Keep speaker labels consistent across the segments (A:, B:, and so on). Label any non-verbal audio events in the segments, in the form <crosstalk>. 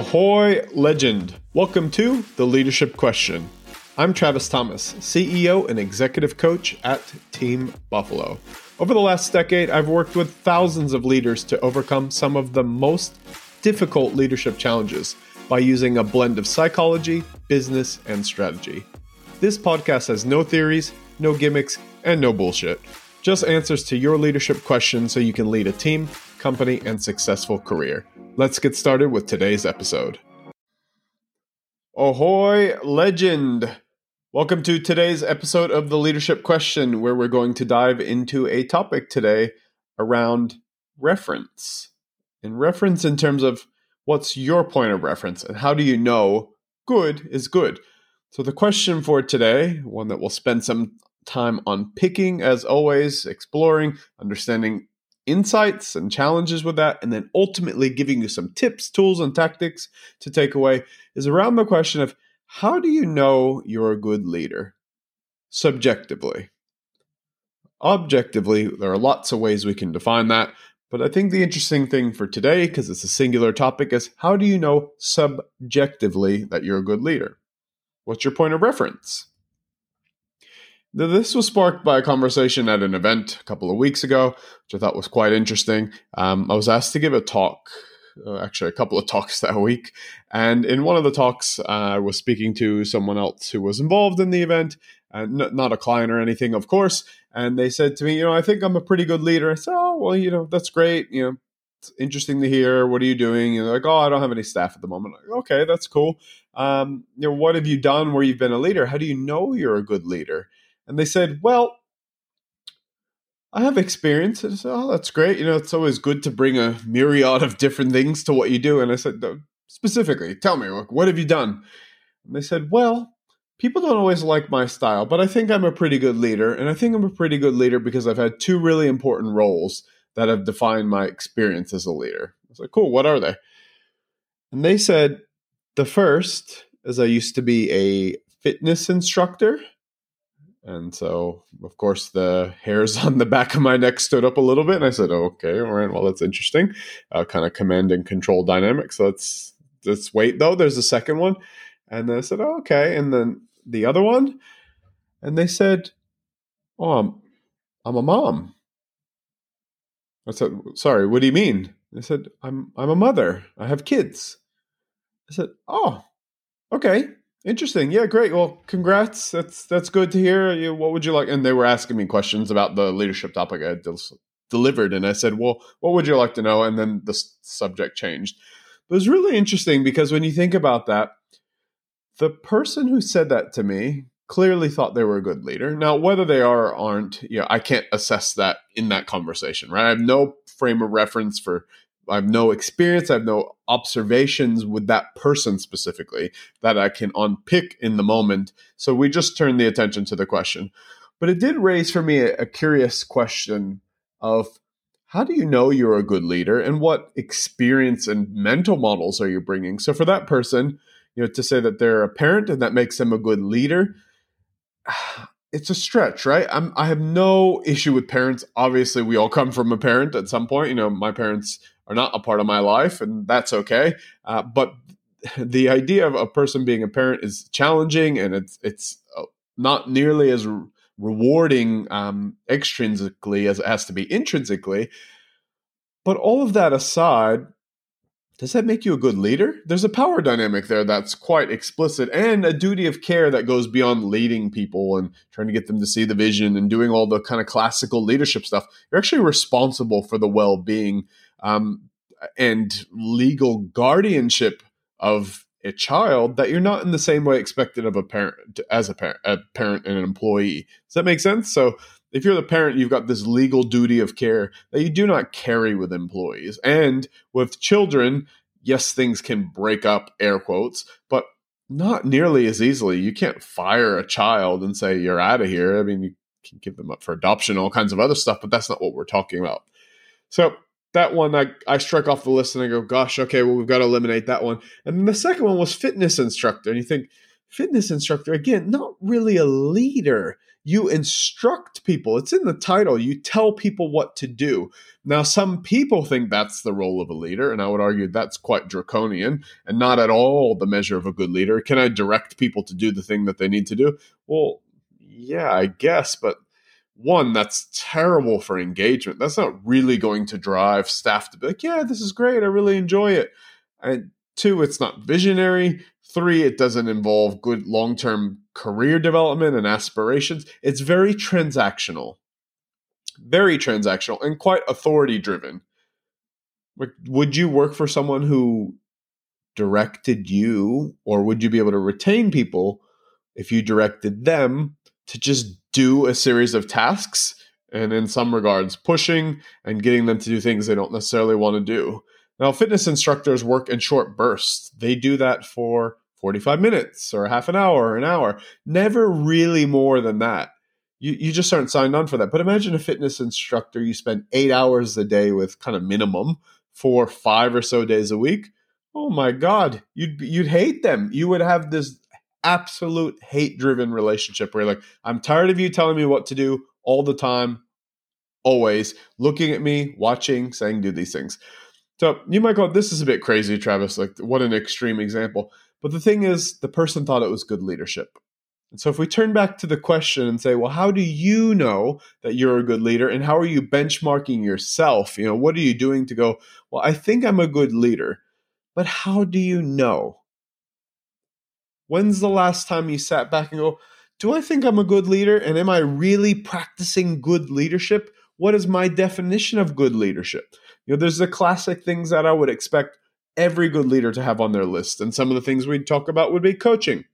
A: Ahoy, legend! Welcome to The Leadership Question. I'm Travis Thomas, CEO and executive coach at Team Buffalo. Over the last decade, I've worked with thousands of leaders to overcome some of the most difficult leadership challenges by using a blend of psychology, business, and strategy. This podcast has no theories, no gimmicks, and no bullshit. Just answers to your leadership questions so you can lead a team, company, and successful career. Let's get started with today's episode. Ahoy, legend! Welcome to today's episode of the Leadership Question, where we're going to dive into a topic today around reference. And reference in terms of what's your point of reference and how do you know good is good? So, the question for today, one that we'll spend some time on picking, as always, exploring, understanding insights and challenges with that, and then ultimately giving you some tips, tools, and tactics to take away is around the question of how do you know you're a good leader? Subjectively. Objectively, there are lots of ways we can define that, but I think the interesting thing for today, because it's a singular topic, is how do you know subjectively that you're a good leader? What's your point of reference? This was sparked by a conversation at an event a couple of weeks ago, which I thought was quite interesting. Um, I was asked to give a talk, uh, actually, a couple of <laughs> talks that week. And in one of the talks, uh, I was speaking to someone else who was involved in the event, n- not a client or anything, of course. And they said to me, You know, I think I'm a pretty good leader. I said, Oh, well, you know, that's great. You know, it's interesting to hear. What are you doing? And they're like, Oh, I don't have any staff at the moment. Like, okay, that's cool. Um, you know, what have you done where you've been a leader? How do you know you're a good leader? And they said, Well, I have experience. And I said, Oh, that's great. You know, it's always good to bring a myriad of different things to what you do. And I said, Specifically, tell me, what have you done? And they said, Well, people don't always like my style, but I think I'm a pretty good leader. And I think I'm a pretty good leader because I've had two really important roles that have defined my experience as a leader. I was like, Cool, what are they? And they said, The first is I used to be a fitness instructor and so, of course, the hairs <laughs> on the back of my neck stood up a little bit. And I said, okay, all right, well, that's interesting. Uh, kind of command and control dynamics. Let's, let's wait, though. There's a second one. And then I said, oh, okay. And then the other one. And they said, oh, I'm, I'm a mom. I said, sorry, what do you mean? They said, I'm, I'm a mother. I have kids. I said, oh, okay. Interesting. Yeah, great. Well, congrats. That's that's good to hear. What would you like? And they were asking me questions about the leadership topic I del- delivered, and I said, "Well, what would you like to know?" And then the subject changed. But it was really interesting because when you think about that, the person who said that to me clearly thought they were a good leader. Now, whether they are or aren't, you know, I can't assess that in that conversation, right? I have no frame of reference for I have no experience, I have no observations with that person specifically that I can unpick in the moment. So we just turned the attention to the question. But it did raise for me a, a curious question of how do you know you're a good leader and what experience and mental models are you bringing? So for that person, you know, to say that they're a parent and that makes them a good leader, <sighs> it's a stretch, right? I'm, I have no issue with parents. Obviously, we all come from a parent at some point. You know, my parents are not a part of my life, and that's okay. Uh, but the idea of a person being a parent is challenging, and it's it's uh, not nearly as rewarding um, extrinsically as it has to be intrinsically. But all of that aside, does that make you a good leader? There's a power dynamic there that's quite explicit and a duty of care that goes beyond leading people and trying to get them to see the vision and doing all the kind of classical leadership stuff. You're actually responsible for the well being um, and legal guardianship of a child that you're not in the same way expected of a parent as a parent, a parent and an employee. Does that make sense? So if you're the parent, you've got this legal duty of care that you do not carry with employees. And with children, yes, things can break up, air quotes, but not nearly as easily. You can't fire a child and say, you're out of here. I mean, you can give them up for adoption, all kinds of other stuff, but that's not what we're talking about. So that one I, I struck off the list and I go, gosh, okay, well, we've got to eliminate that one. And then the second one was fitness instructor. And you think, fitness instructor, again, not really a leader. You instruct people. It's in the title. You tell people what to do. Now, some people think that's the role of a leader, and I would argue that's quite draconian and not at all the measure of a good leader. Can I direct people to do the thing that they need to do? Well, yeah, I guess, but one, that's terrible for engagement. That's not really going to drive staff to be like, yeah, this is great. I really enjoy it. And two, it's not visionary. Three, it doesn't involve good long term career development and aspirations. It's very transactional, very transactional, and quite authority driven. Would you work for someone who directed you, or would you be able to retain people if you directed them to just do a series of tasks and, in some regards, pushing and getting them to do things they don't necessarily want to do? Now, fitness instructors work in short bursts. They do that for 45 minutes or half an hour or an hour, never really more than that. You, you just aren't signed on for that. But imagine a fitness instructor you spend eight hours a day with, kind of minimum, for five or so days a week. Oh my God, you'd you'd hate them. You would have this absolute hate driven relationship where like, I'm tired of you telling me what to do all the time, always looking at me, watching, saying, do these things. So you might go, this is a bit crazy, Travis. Like, what an extreme example. But the thing is, the person thought it was good leadership. And so if we turn back to the question and say, well, how do you know that you're a good leader and how are you benchmarking yourself? You know, what are you doing to go, well, I think I'm a good leader, but how do you know? When's the last time you sat back and go, do I think I'm a good leader and am I really practicing good leadership? What is my definition of good leadership? You know, there's the classic things that I would expect every good leader to have on their list. And some of the things we'd talk about would be coaching.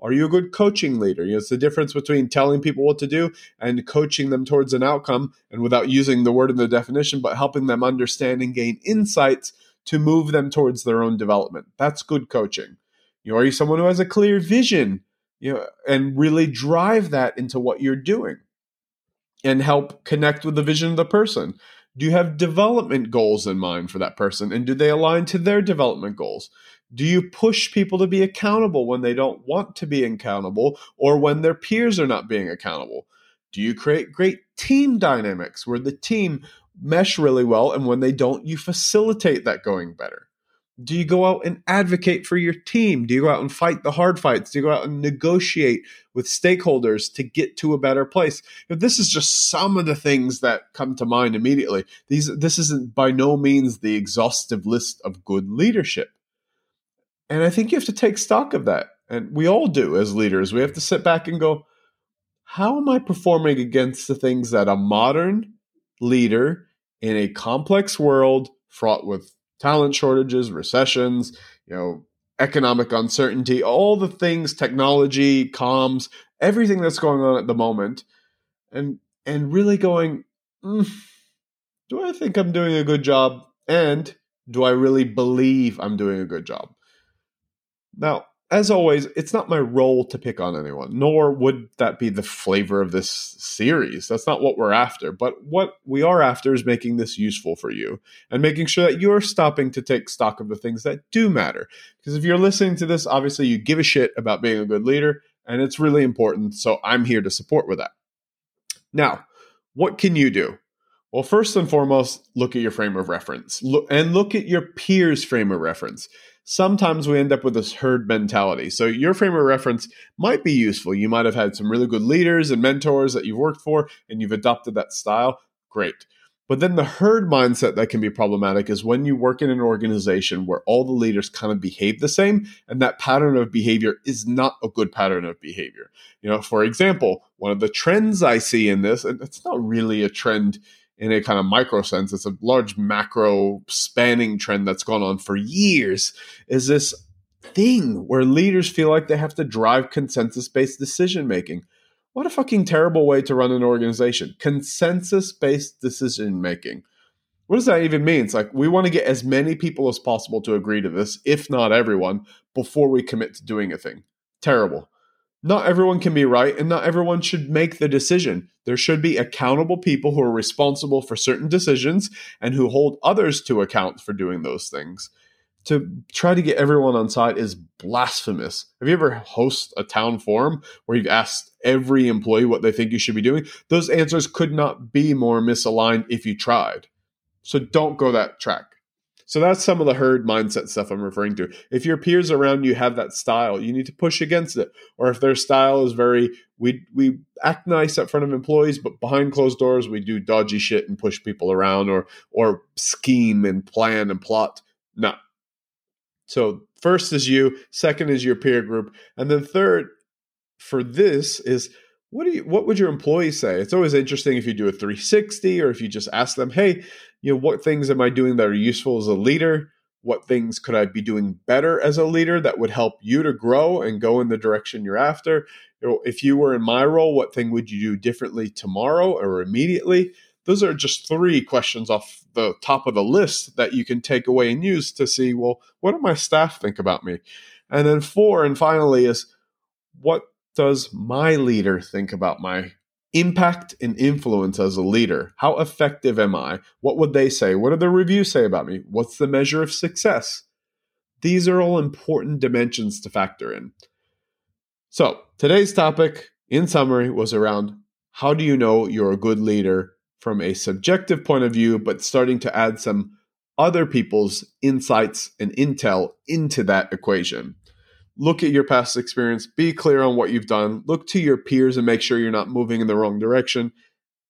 A: Are you a good coaching leader? You know, it's the difference between telling people what to do and coaching them towards an outcome, and without using the word in the definition, but helping them understand and gain insights to move them towards their own development. That's good coaching. You know, are you someone who has a clear vision, you know, and really drive that into what you're doing and help connect with the vision of the person? Do you have development goals in mind for that person? And do they align to their development goals? Do you push people to be accountable when they don't want to be accountable or when their peers are not being accountable? Do you create great team dynamics where the team mesh really well and when they don't, you facilitate that going better? Do you go out and advocate for your team? Do you go out and fight the hard fights? Do you go out and negotiate with stakeholders to get to a better place? If this is just some of the things that come to mind immediately. These this isn't by no means the exhaustive list of good leadership. And I think you have to take stock of that. And we all do as leaders. We have to sit back and go, how am I performing against the things that a modern leader in a complex world fraught with talent shortages, recessions, you know, economic uncertainty, all the things, technology, comms, everything that's going on at the moment, and and really going, mm, do I think I'm doing a good job, and do I really believe I'm doing a good job? Now, as always, it's not my role to pick on anyone, nor would that be the flavor of this series. That's not what we're after. But what we are after is making this useful for you and making sure that you're stopping to take stock of the things that do matter. Because if you're listening to this, obviously you give a shit about being a good leader, and it's really important. So I'm here to support with that. Now, what can you do? Well, first and foremost, look at your frame of reference look, and look at your peers' frame of reference sometimes we end up with this herd mentality. So your frame of reference might be useful. You might have had some really good leaders and mentors that you've worked for and you've adopted that style. Great. But then the herd mindset that can be problematic is when you work in an organization where all the leaders kind of behave the same and that pattern of behavior is not a good pattern of behavior. You know, for example, one of the trends I see in this, and it's not really a trend in a kind of micro sense, it's a large macro spanning trend that's gone on for years, is this thing where leaders feel like they have to drive consensus based decision making. What a fucking terrible way to run an organization. Consensus based decision making. What does that even mean? It's like we want to get as many people as possible to agree to this, if not everyone, before we commit to doing a thing. Terrible not everyone can be right and not everyone should make the decision. There should be accountable people who are responsible for certain decisions and who hold others to account for doing those things. to try to get everyone on side is blasphemous. Have you ever host a town forum where you've asked every employee what they think you should be doing? Those answers could not be more misaligned if you tried. So don't go that track. So that's some of the herd mindset stuff I'm referring to. If your peers around you have that style, you need to push against it. Or if their style is very we we act nice in front of employees, but behind closed doors we do dodgy shit and push people around or or scheme and plan and plot. No, so first is you, second is your peer group, and then third for this is what do you what would your employees say? It's always interesting if you do a 360 or if you just ask them, "Hey, you know, what things am I doing that are useful as a leader? What things could I be doing better as a leader that would help you to grow and go in the direction you're after? You know, if you were in my role, what thing would you do differently tomorrow or immediately?" those are just three questions off the top of the list that you can take away and use to see, well, what do my staff think about me? And then four, and finally, is what does my leader think about my impact and influence as a leader? How effective am I? What would they say? What do the reviews say about me? What's the measure of success? These are all important dimensions to factor in. So, today's topic, in summary, was around how do you know you're a good leader from a subjective point of view, but starting to add some other people's insights and intel into that equation. Look at your past experience, be clear on what you've done, look to your peers and make sure you're not moving in the wrong direction.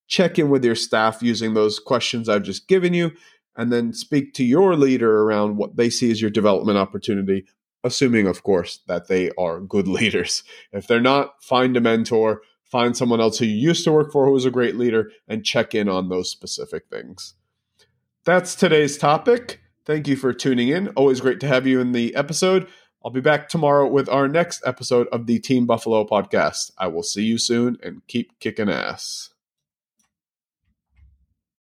A: Check in with your staff using those questions I've just given you, and then speak to your leader around what they see as your development opportunity, assuming, of course, that they are good <laughs> leaders. If they're not, find a mentor find someone else who you used to work for who was a great leader, and check in on those specific things. That's today's topic. Thank you for tuning in. Always great to have you in the episode. I'll be back tomorrow with our next episode of the Team Buffalo podcast. I will see you soon and keep kicking ass.